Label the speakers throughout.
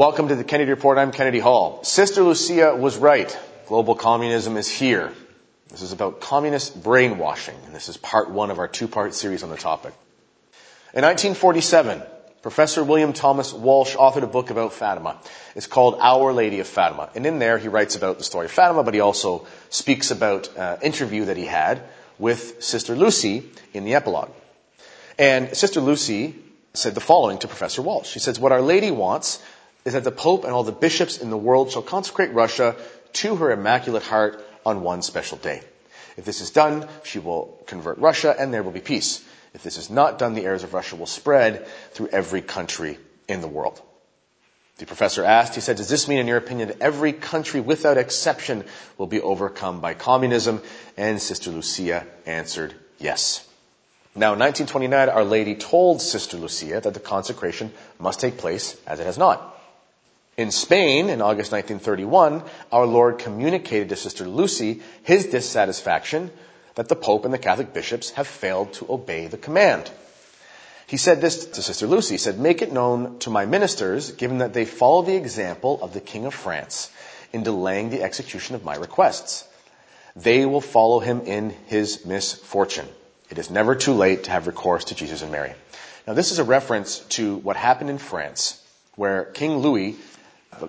Speaker 1: Welcome to the Kennedy Report. I'm Kennedy Hall. Sister Lucia was right. Global communism is here. This is about communist brainwashing, and this is part one of our two-part series on the topic. In 1947, Professor William Thomas Walsh authored a book about Fatima. It's called Our Lady of Fatima. And in there, he writes about the story of Fatima, but he also speaks about an interview that he had with Sister Lucy in the epilogue. And Sister Lucy said the following to Professor Walsh. She says, What Our Lady wants is that the Pope and all the bishops in the world shall consecrate Russia to her Immaculate Heart on one special day. If this is done, she will convert Russia and there will be peace. If this is not done, the errors of Russia will spread through every country in the world. The professor asked, he said, does this mean in your opinion that every country without exception will be overcome by communism? And Sister Lucia answered, yes. Now in 1929, Our Lady told Sister Lucia that the consecration must take place as it has not. In Spain, in August 1931, our Lord communicated to Sister Lucy his dissatisfaction that the Pope and the Catholic bishops have failed to obey the command. He said this to Sister Lucy. He said, Make it known to my ministers, given that they follow the example of the King of France in delaying the execution of my requests. They will follow him in his misfortune. It is never too late to have recourse to Jesus and Mary. Now, this is a reference to what happened in France, where King Louis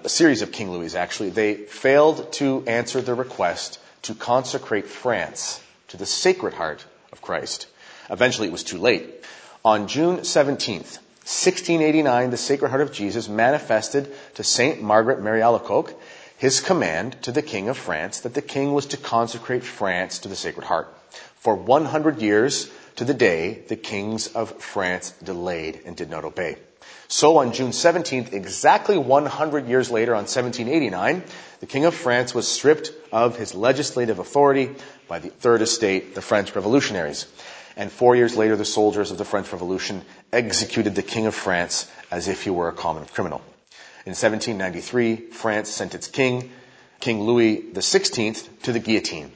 Speaker 1: a series of King Louis actually, they failed to answer the request to consecrate France to the Sacred Heart of Christ. Eventually it was too late. On June 17th, 1689, the Sacred Heart of Jesus manifested to Saint Margaret Mary Alacoque his command to the King of France that the King was to consecrate France to the Sacred Heart. For 100 years to the day, the kings of France delayed and did not obey. So on June 17th, exactly 100 years later, on 1789, the King of France was stripped of his legislative authority by the Third Estate, the French revolutionaries. And four years later, the soldiers of the French Revolution executed the King of France as if he were a common criminal. In 1793, France sent its king, King Louis XVI, to the guillotine.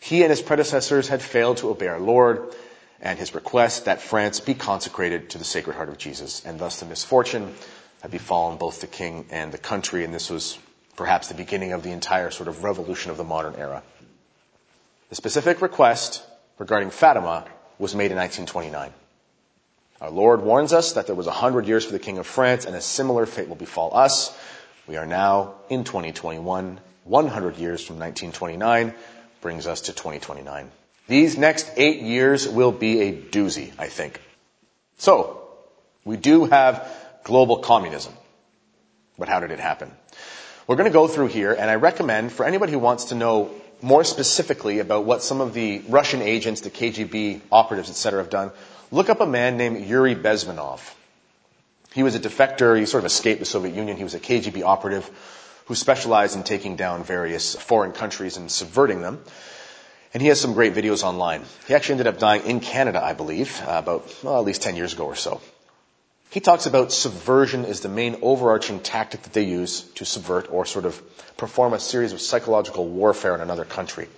Speaker 1: He and his predecessors had failed to obey our Lord, and his request that France be consecrated to the Sacred Heart of Jesus. And thus the misfortune had befallen both the king and the country, and this was perhaps the beginning of the entire sort of revolution of the modern era. The specific request regarding Fatima was made in 1929. Our Lord warns us that there was a hundred years for the King of France and a similar fate will befall us. We are now in 2021. 100 years from 1929 brings us to 2029. These next eight years will be a doozy, I think. So, we do have global communism. But how did it happen? We're going to go through here, and I recommend for anybody who wants to know more specifically about what some of the Russian agents, the KGB operatives, etc., have done, look up a man named Yuri Bezmenov. He was a defector. He sort of escaped the Soviet Union. He was a KGB operative who specialized in taking down various foreign countries and subverting them. And he has some great videos online. He actually ended up dying in Canada, I believe, uh, about well, at least 10 years ago or so. He talks about subversion as the main overarching tactic that they use to subvert or sort of perform a series of psychological warfare in another country.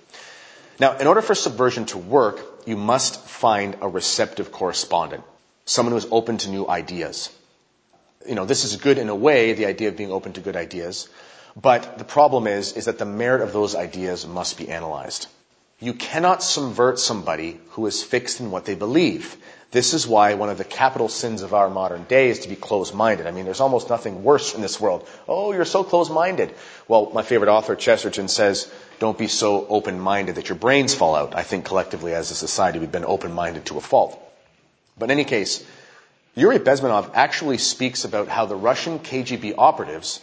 Speaker 1: Now, in order for subversion to work, you must find a receptive correspondent, someone who is open to new ideas. You know, this is good in a way, the idea of being open to good ideas, but the problem is, is that the merit of those ideas must be analyzed. You cannot subvert somebody who is fixed in what they believe. This is why one of the capital sins of our modern day is to be closed-minded. I mean, there's almost nothing worse in this world. Oh, you're so closed-minded. Well, my favorite author, Chesterton, says, don't be so open-minded that your brains fall out. I think collectively as a society we've been open-minded to a fault. But in any case, Yuri Bezmenov actually speaks about how the Russian KGB operatives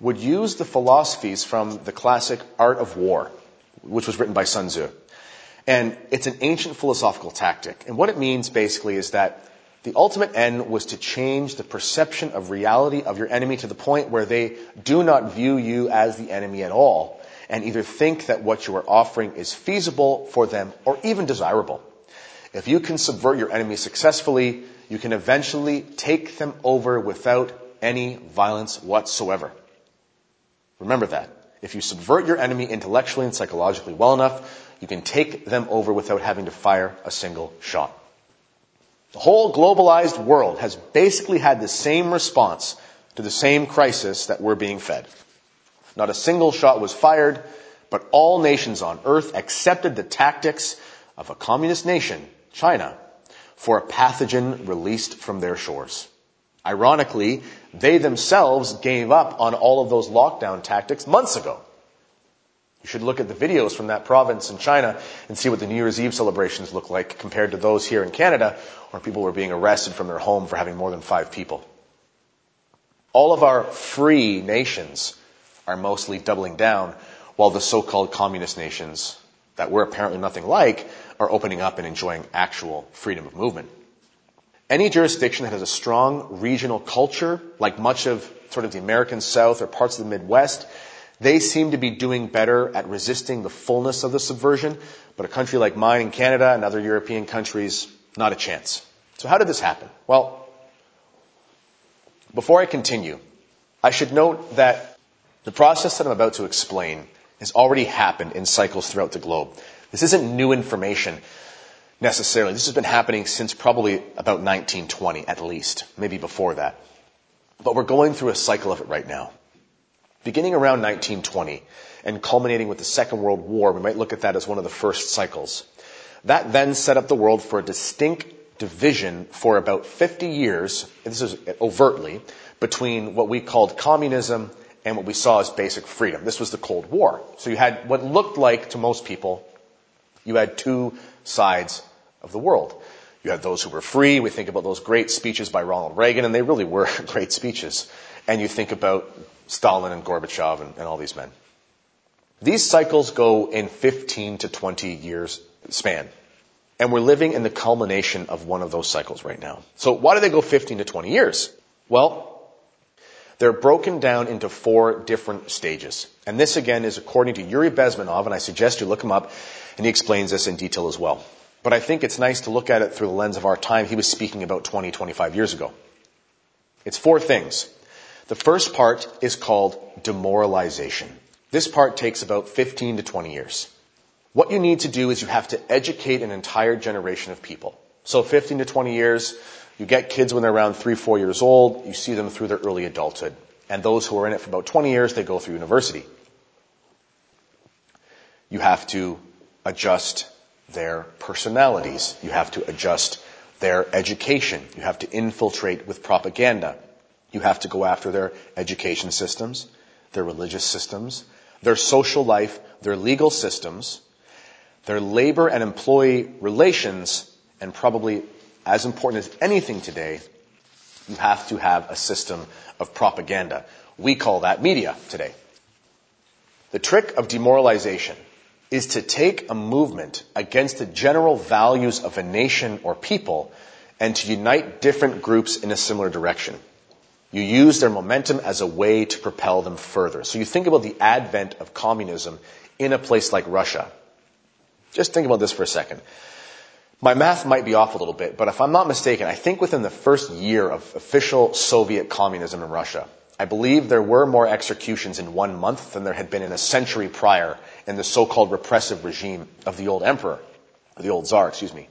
Speaker 1: would use the philosophies from the classic Art of War which was written by Sun Tzu. And it's an ancient philosophical tactic. And what it means basically is that the ultimate end was to change the perception of reality of your enemy to the point where they do not view you as the enemy at all and either think that what you are offering is feasible for them or even desirable. If you can subvert your enemy successfully, you can eventually take them over without any violence whatsoever. Remember that. If you subvert your enemy intellectually and psychologically well enough, you can take them over without having to fire a single shot. The whole globalized world has basically had the same response to the same crisis that we're being fed. Not a single shot was fired, but all nations on earth accepted the tactics of a communist nation, China, for a pathogen released from their shores. Ironically, they themselves gave up on all of those lockdown tactics months ago. You should look at the videos from that province in China and see what the New Year's Eve celebrations look like compared to those here in Canada where people were being arrested from their home for having more than five people. All of our free nations are mostly doubling down while the so-called communist nations that we're apparently nothing like are opening up and enjoying actual freedom of movement. Any jurisdiction that has a strong regional culture, like much of sort of the American South or parts of the Midwest, they seem to be doing better at resisting the fullness of the subversion, but a country like mine in Canada and other European countries, not a chance. So how did this happen? Well, before I continue, I should note that the process that I'm about to explain has already happened in cycles throughout the globe. This isn't new information necessarily. This has been happening since probably about 1920 at least, maybe before that. But we're going through a cycle of it right now. Beginning around 1920 and culminating with the Second World War, we might look at that as one of the first cycles. That then set up the world for a distinct division for about 50 years, this is overtly, between what we called communism and what we saw as basic freedom. This was the Cold War. So you had what looked like to most people, you had two sides of the world. You had those who were free. We think about those great speeches by Ronald Reagan, and they really were great speeches. And you think about Stalin and Gorbachev and, and all these men. These cycles go in 15 to 20 years span. And we're living in the culmination of one of those cycles right now. So why do they go 15 to 20 years? Well, they're broken down into four different stages. And this again is according to Yuri Bezmenov, and I suggest you look him up, and he explains this in detail as well. But I think it's nice to look at it through the lens of our time. He was speaking about 20, 25 years ago. It's four things. The first part is called demoralization. This part takes about 15 to 20 years. What you need to do is you have to educate an entire generation of people. So 15 to 20 years, you get kids when they're around three, four years old, you see them through their early adulthood. And those who are in it for about 20 years, they go through university. You have to adjust their personalities. You have to adjust their education. You have to infiltrate with propaganda. You have to go after their education systems, their religious systems, their social life, their legal systems, their labor and employee relations, and probably as important as anything today, you have to have a system of propaganda. We call that media today. The trick of demoralization is to take a movement against the general values of a nation or people and to unite different groups in a similar direction. You use their momentum as a way to propel them further. So you think about the advent of communism in a place like Russia. Just think about this for a second. My math might be off a little bit, but if I'm not mistaken, I think within the first year of official Soviet communism in Russia, I believe there were more executions in one month than there had been in a century prior in the so-called repressive regime of the old emperor, or the old czar, excuse me.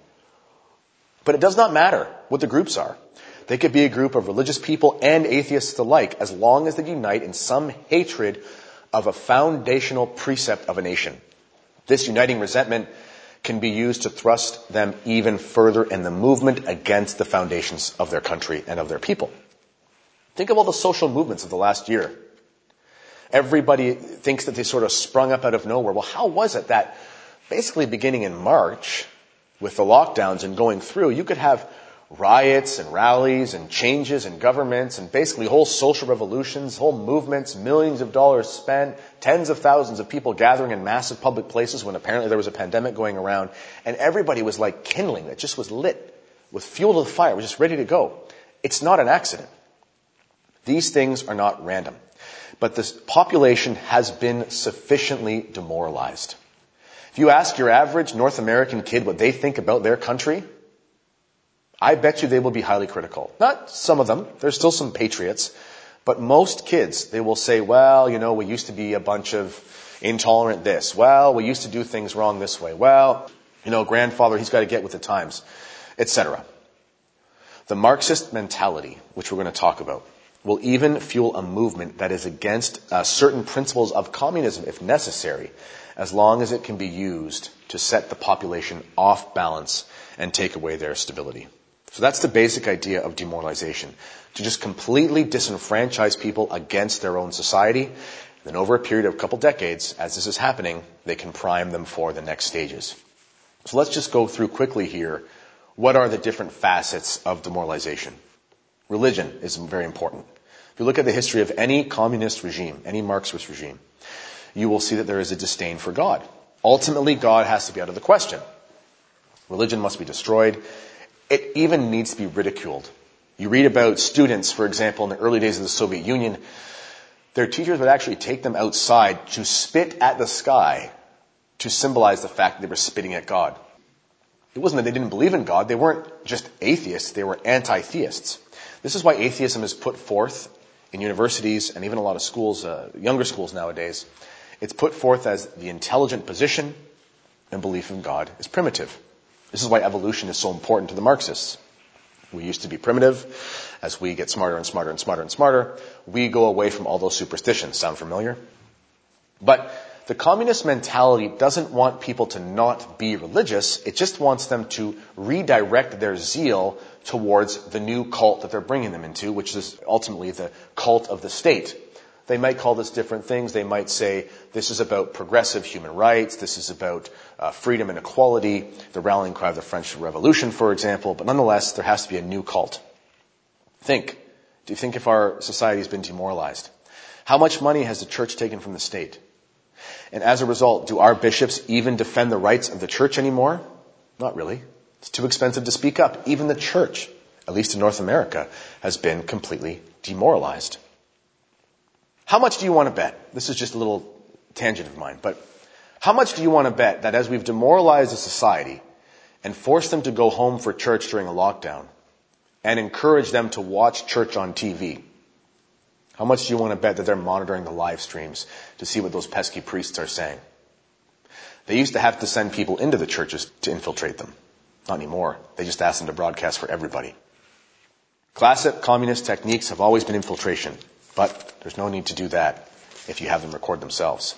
Speaker 1: But it does not matter what the groups are. They could be a group of religious people and atheists alike as long as they unite in some hatred of a foundational precept of a nation. This uniting resentment can be used to thrust them even further in the movement against the foundations of their country and of their people. Think of all the social movements of the last year. Everybody thinks that they sort of sprung up out of nowhere. Well, how was it that basically beginning in March with the lockdowns and going through, you could have riots and rallies and changes in governments and basically whole social revolutions, whole movements, millions of dollars spent, tens of thousands of people gathering in massive public places when apparently there was a pandemic going around and everybody was like kindling. It just was lit with fuel to the fire. Was just ready to go. It's not an accident. These things are not random. But the population has been sufficiently demoralized. If you ask your average North American kid what they think about their country, I bet you they will be highly critical. Not some of them. There's still some patriots. But most kids, they will say, well, you know, we used to be a bunch of intolerant this. Well, we used to do things wrong this way. Well, you know, grandfather, he's got to get with the times, etc. The Marxist mentality, which we're going to talk about, will even fuel a movement that is against uh, certain principles of communism if necessary, as long as it can be used to set the population off balance and take away their stability. So that's the basic idea of demoralization. To just completely disenfranchise people against their own society. Then over a period of a couple decades, as this is happening, they can prime them for the next stages. So let's just go through quickly here. What are the different facets of demoralization? Religion is very important. If you look at the history of any communist regime, any Marxist regime, you will see that there is a disdain for God. Ultimately, God has to be out of the question. Religion must be destroyed. It even needs to be ridiculed. You read about students, for example, in the early days of the Soviet Union, their teachers would actually take them outside to spit at the sky to symbolize the fact that they were spitting at God. It wasn't that they didn't believe in God, they weren't just atheists, they were anti-theists. This is why atheism is put forth in universities and even a lot of schools, uh, younger schools nowadays. It's put forth as the intelligent position and belief in God is primitive. This is why evolution is so important to the Marxists. We used to be primitive. As we get smarter and smarter and smarter and smarter, we go away from all those superstitions. Sound familiar? But the communist mentality doesn't want people to not be religious. It just wants them to redirect their zeal towards the new cult that they're bringing them into, which is ultimately the cult of the state. They might call this different things. They might say this is about progressive human rights. This is about uh, freedom and equality, the rallying cry of the French Revolution, for example. But nonetheless, there has to be a new cult. Think. Do you think if our society has been demoralized? How much money has the church taken from the state? And as a result, do our bishops even defend the rights of the church anymore? Not really. It's too expensive to speak up. Even the church, at least in North America, has been completely demoralized. How much do you want to bet? This is just a little tangent of mine, but how much do you want to bet that as we've demoralized a society and forced them to go home for church during a lockdown and encourage them to watch church on TV, how much do you want to bet that they're monitoring the live streams to see what those pesky priests are saying? They used to have to send people into the churches to infiltrate them. Not anymore. They just ask them to broadcast for everybody. Classic communist techniques have always been infiltration. But there's no need to do that if you have them record themselves.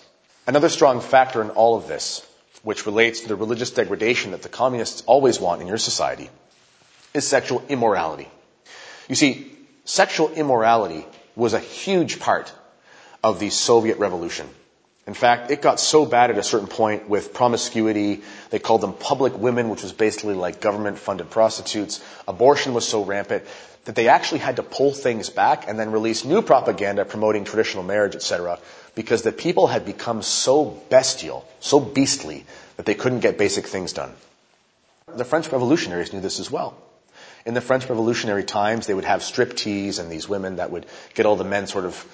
Speaker 1: Another strong factor in all of this, which relates to the religious degradation that the communists always want in your society, is sexual immorality. You see, sexual immorality was a huge part of the Soviet revolution. In fact, it got so bad at a certain point with promiscuity. They called them public women, which was basically like government funded prostitutes. Abortion was so rampant that they actually had to pull things back and then release new propaganda promoting traditional marriage, etc., because the people had become so bestial, so beastly, that they couldn't get basic things done. The French revolutionaries knew this as well. In the French revolutionary times, they would have strip tease and these women that would get all the men sort of,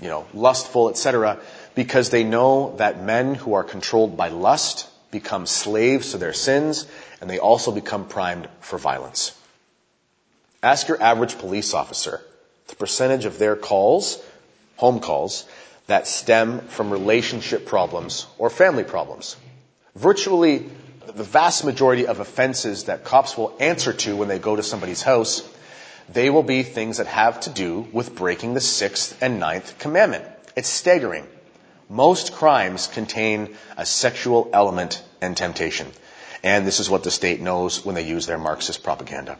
Speaker 1: you know, lustful, etc because they know that men who are controlled by lust become slaves to their sins and they also become primed for violence. Ask your average police officer the percentage of their calls, home calls, that stem from relationship problems or family problems. Virtually the vast majority of offenses that cops will answer to when they go to somebody's house, they will be things that have to do with breaking the sixth and ninth commandment. It's staggering. Most crimes contain a sexual element and temptation. And this is what the state knows when they use their Marxist propaganda.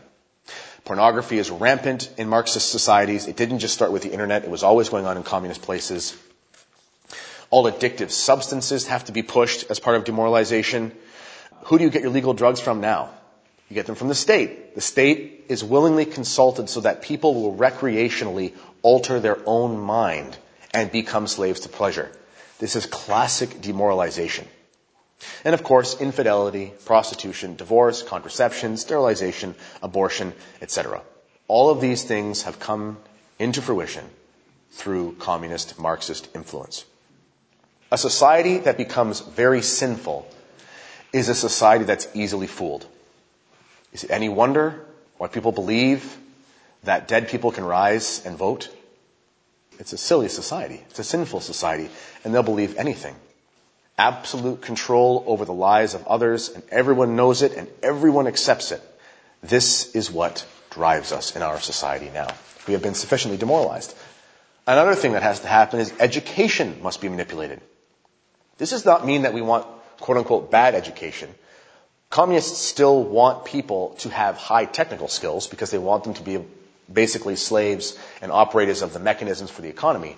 Speaker 1: Pornography is rampant in Marxist societies. It didn't just start with the internet. It was always going on in communist places. All addictive substances have to be pushed as part of demoralization. Who do you get your legal drugs from now? You get them from the state. The state is willingly consulted so that people will recreationally alter their own mind and become slaves to pleasure. This is classic demoralization. And of course, infidelity, prostitution, divorce, contraception, sterilization, abortion, etc. All of these things have come into fruition through communist Marxist influence. A society that becomes very sinful is a society that's easily fooled. Is it any wonder why people believe that dead people can rise and vote? It's a silly society. It's a sinful society, and they'll believe anything. Absolute control over the lives of others, and everyone knows it, and everyone accepts it. This is what drives us in our society now. We have been sufficiently demoralized. Another thing that has to happen is education must be manipulated. This does not mean that we want quote unquote bad education. Communists still want people to have high technical skills because they want them to be basically slaves and operators of the mechanisms for the economy.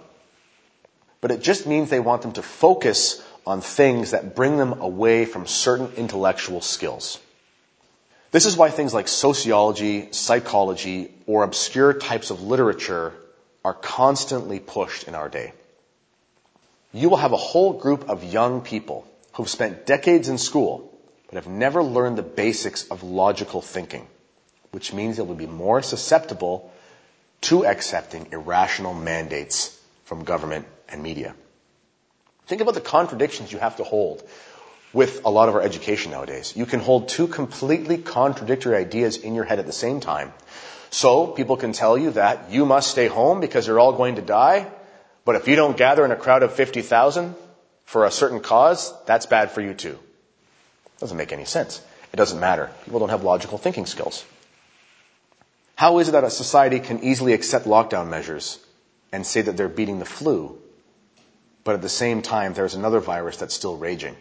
Speaker 1: But it just means they want them to focus on things that bring them away from certain intellectual skills. This is why things like sociology, psychology, or obscure types of literature are constantly pushed in our day. You will have a whole group of young people who've spent decades in school but have never learned the basics of logical thinking, which means they will be more susceptible to accepting irrational mandates from government and media. Think about the contradictions you have to hold with a lot of our education nowadays. You can hold two completely contradictory ideas in your head at the same time. So people can tell you that you must stay home because you're all going to die, but if you don't gather in a crowd of 50,000 for a certain cause, that's bad for you too. Doesn't make any sense. It doesn't matter. People don't have logical thinking skills. How is it that a society can easily accept lockdown measures and say that they're beating the flu, but at the same time there's another virus that's still raging?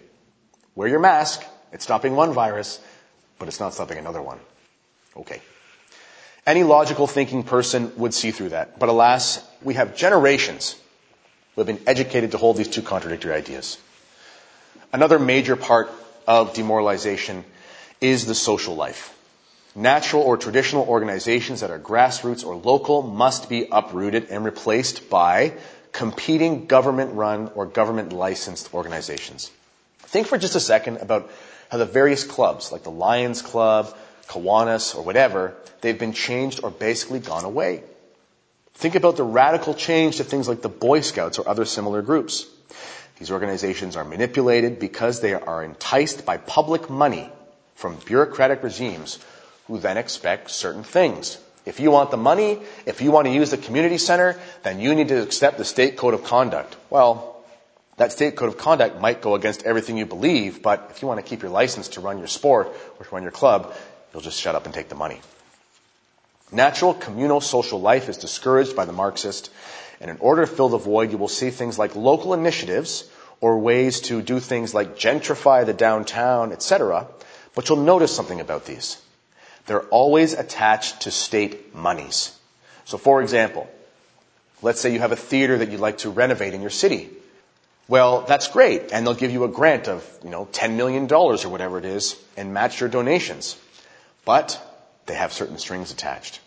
Speaker 1: Wear your mask. It's stopping one virus, but it's not stopping another one. Okay. Any logical thinking person would see through that. But alas, we have generations who have been educated to hold these two contradictory ideas. Another major part of demoralization is the social life. Natural or traditional organizations that are grassroots or local must be uprooted and replaced by competing government run or government licensed organizations. Think for just a second about how the various clubs, like the Lions Club, Kiwanis, or whatever, they've been changed or basically gone away. Think about the radical change to things like the Boy Scouts or other similar groups. These organizations are manipulated because they are enticed by public money from bureaucratic regimes who then expect certain things. If you want the money, if you want to use the community center, then you need to accept the state code of conduct. Well, that state code of conduct might go against everything you believe, but if you want to keep your license to run your sport or to run your club, you'll just shut up and take the money. Natural communal social life is discouraged by the Marxist, and in order to fill the void, you will see things like local initiatives or ways to do things like gentrify the downtown, etc. But you'll notice something about these. They're always attached to state monies. So for example, let's say you have a theater that you'd like to renovate in your city. Well, that's great, and they'll give you a grant of, you know, $10 million or whatever it is, and match your donations. But they have certain strings attached.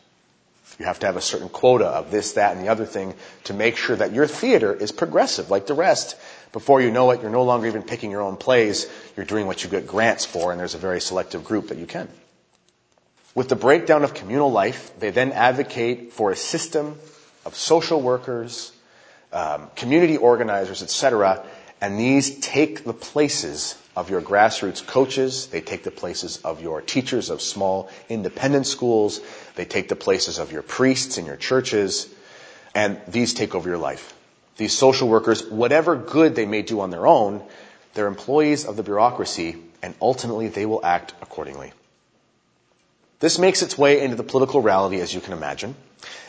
Speaker 1: You have to have a certain quota of this, that, and the other thing to make sure that your theater is progressive like the rest. Before you know it, you're no longer even picking your own plays. You're doing what you get grants for, and there's a very selective group that you can. With the breakdown of communal life, they then advocate for a system of social workers, um, community organizers, etc. And these take the places of your grassroots coaches. They take the places of your teachers of small independent schools. They take the places of your priests in your churches. And these take over your life. These social workers, whatever good they may do on their own, they're employees of the bureaucracy and ultimately they will act accordingly. This makes its way into the political reality as you can imagine.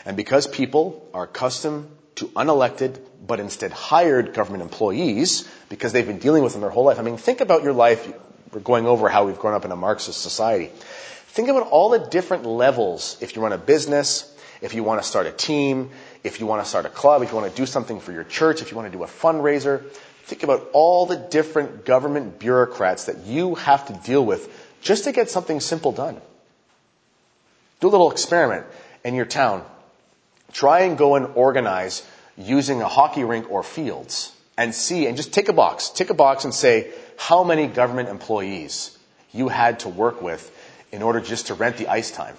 Speaker 1: And because people are accustomed to unelected but instead hired government employees because they've been dealing with them their whole life. I mean, think about your life. We're going over how we've grown up in a Marxist society. Think about all the different levels if you run a business, if you want to start a team, if you want to start a club, if you want to do something for your church, if you want to do a fundraiser. Think about all the different government bureaucrats that you have to deal with just to get something simple done. Do a little experiment in your town. Try and go and organize using a hockey rink or fields and see and just tick a box, tick a box and say how many government employees you had to work with in order just to rent the ice time.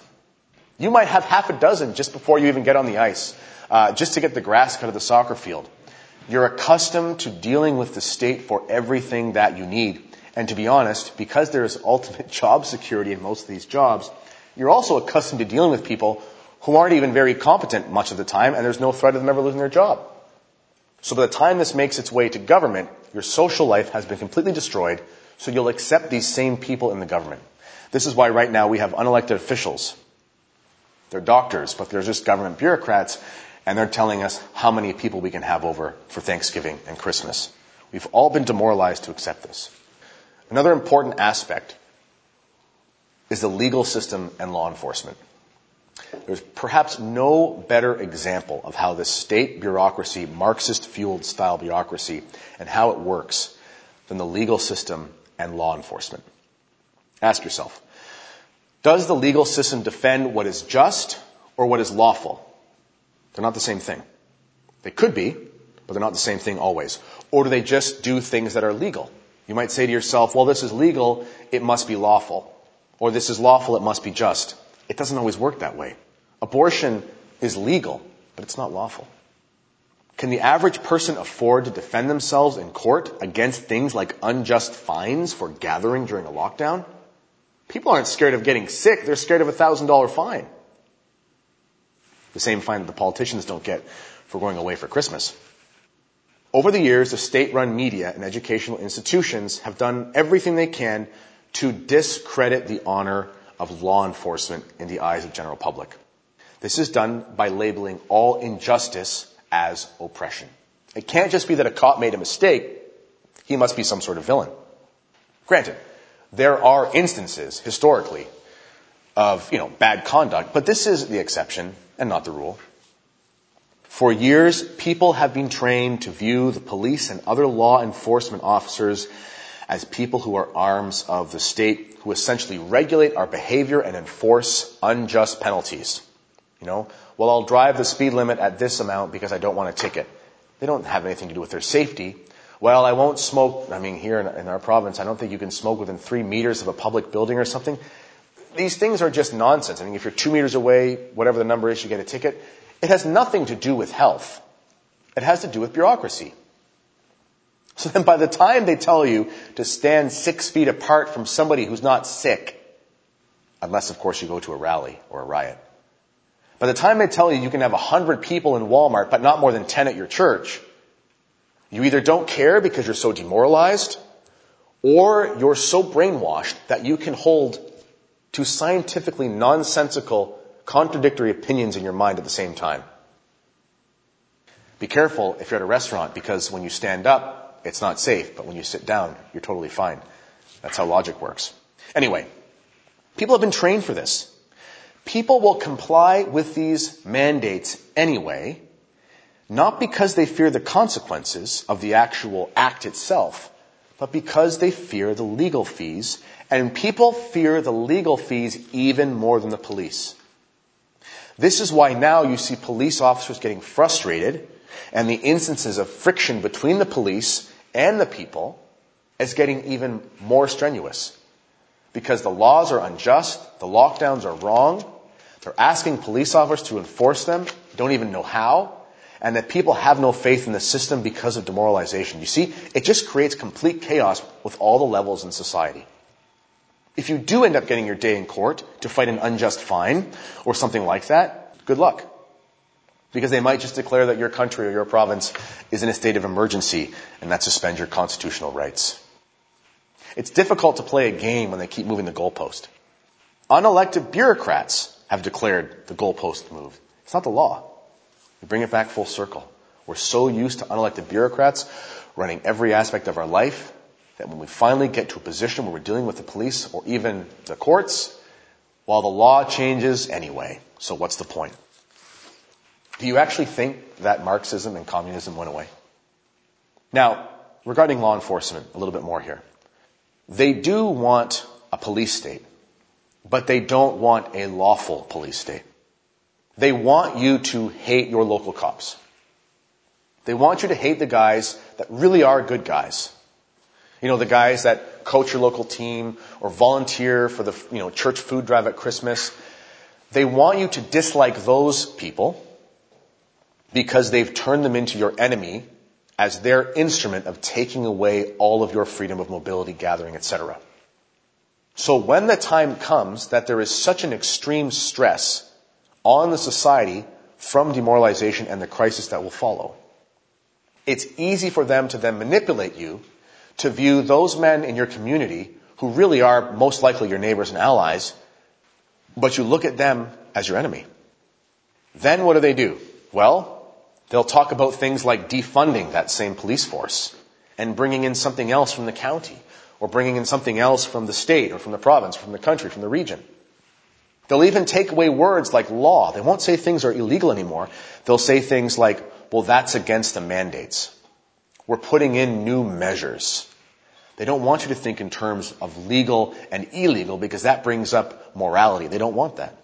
Speaker 1: You might have half a dozen just before you even get on the ice, uh, just to get the grass cut of the soccer field. You're accustomed to dealing with the state for everything that you need. And to be honest, because there is ultimate job security in most of these jobs, you're also accustomed to dealing with people who aren't even very competent much of the time, and there's no threat of them ever losing their job. So by the time this makes its way to government, your social life has been completely destroyed, So you'll accept these same people in the government. This is why right now we have unelected officials. They're doctors, but they're just government bureaucrats, and they're telling us how many people we can have over for Thanksgiving and Christmas. We've all been demoralized to accept this. Another important aspect is the legal system and law enforcement. There's perhaps no better example of how the state bureaucracy, Marxist fueled style bureaucracy, and how it works than the legal system and law enforcement. Ask yourself, does the legal system defend what is just or what is lawful? They're not the same thing. They could be, but they're not the same thing always. Or do they just do things that are legal? You might say to yourself, well, this is legal, it must be lawful. Or this is lawful, it must be just. It doesn't always work that way. Abortion is legal, but it's not lawful. Can the average person afford to defend themselves in court against things like unjust fines for gathering during a lockdown? People aren't scared of getting sick, they're scared of a thousand dollar fine. The same fine that the politicians don't get for going away for Christmas. Over the years, the state-run media and educational institutions have done everything they can to discredit the honor of law enforcement in the eyes of general public. This is done by labeling all injustice as oppression. It can't just be that a cop made a mistake. He must be some sort of villain. Granted, there are instances, historically, of, you know, bad conduct, but this is the exception and not the rule. For years, people have been trained to view the police and other law enforcement officers as people who are arms of the state who essentially regulate our behavior and enforce unjust penalties. You know, well, I'll drive the speed limit at this amount because I don't want a ticket. They don't have anything to do with their safety. Well, I won't smoke. I mean, here in, in our province, I don't think you can smoke within three meters of a public building or something. These things are just nonsense. I mean, if you're two meters away, whatever the number is, you get a ticket. It has nothing to do with health. It has to do with bureaucracy. So then by the time they tell you to stand six feet apart from somebody who's not sick, unless of course you go to a rally or a riot, by the time they tell you you can have a hundred people in Walmart, but not more than ten at your church, you either don't care because you're so demoralized, or you're so brainwashed that you can hold to scientifically nonsensical contradictory opinions in your mind at the same time. Be careful if you're at a restaurant because when you stand up, it's not safe, but when you sit down, you're totally fine. That's how logic works. Anyway, people have been trained for this. People will comply with these mandates anyway, not because they fear the consequences of the actual act itself, but because they fear the legal fees, and people fear the legal fees even more than the police. This is why now you see police officers getting frustrated and the instances of friction between the police and the people is getting even more strenuous. Because the laws are unjust, the lockdowns are wrong, they're asking police officers to enforce them, don't even know how, and that people have no faith in the system because of demoralization. You see, it just creates complete chaos with all the levels in society. If you do end up getting your day in court to fight an unjust fine or something like that, good luck. Because they might just declare that your country or your province is in a state of emergency and that suspends your constitutional rights. It's difficult to play a game when they keep moving the goalpost. Unelected bureaucrats have declared the goalpost move. It's not the law. We bring it back full circle. We're so used to unelected bureaucrats running every aspect of our life that when we finally get to a position where we're dealing with the police or even the courts, well, the law changes anyway. So what's the point? Do you actually think that Marxism and communism went away? Now, regarding law enforcement, a little bit more here. They do want a police state, but they don't want a lawful police state. They want you to hate your local cops. They want you to hate the guys that really are good guys. You know, the guys that coach your local team or volunteer for the, you know, church food drive at Christmas. They want you to dislike those people because they've turned them into your enemy as their instrument of taking away all of your freedom of mobility, gathering, etc. So when the time comes that there is such an extreme stress on the society from demoralization and the crisis that will follow, it's easy for them to then manipulate you to view those men in your community who really are most likely your neighbors and allies, but you look at them as your enemy. Then what do they do? Well, they'll talk about things like defunding that same police force and bringing in something else from the county or bringing in something else from the state or from the province, from the country, from the region. They'll even take away words like law. They won't say things are illegal anymore. They'll say things like, well, that's against the mandates. We're putting in new measures. They don't want you to think in terms of legal and illegal because that brings up morality. They don't want that.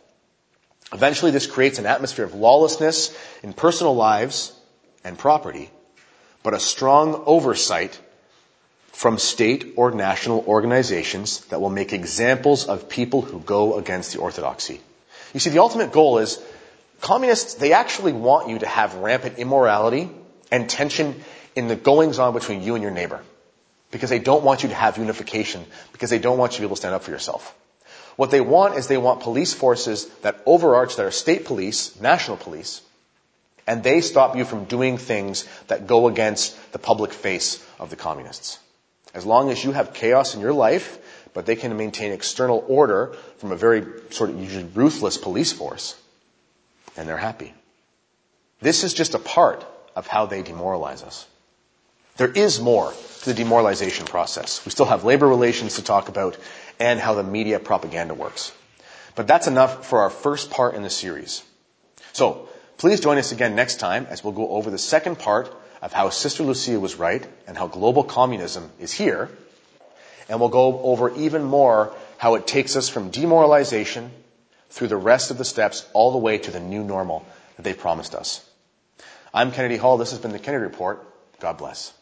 Speaker 1: Eventually, this creates an atmosphere of lawlessness in personal lives and property, but a strong oversight from state or national organizations that will make examples of people who go against the orthodoxy. You see, the ultimate goal is communists, they actually want you to have rampant immorality and tension in the goings on between you and your neighbor because they don't want you to have unification, because they don't want you to be able to stand up for yourself. What they want is they want police forces that overarch, that are state police, national police, and they stop you from doing things that go against the public face of the communists. As long as you have chaos in your life, but they can maintain external order from a very sort of usually ruthless police force, and they're happy. This is just a part of how they demoralize us. There is more to the demoralization process. We still have labor relations to talk about and how the media propaganda works. But that's enough for our first part in the series. So, please join us again next time as we'll go over the second part of how Sister Lucia was right and how global communism is here. And we'll go over even more how it takes us from demoralization through the rest of the steps all the way to the new normal that they promised us. I'm Kennedy Hall. This has been the Kennedy Report. God bless.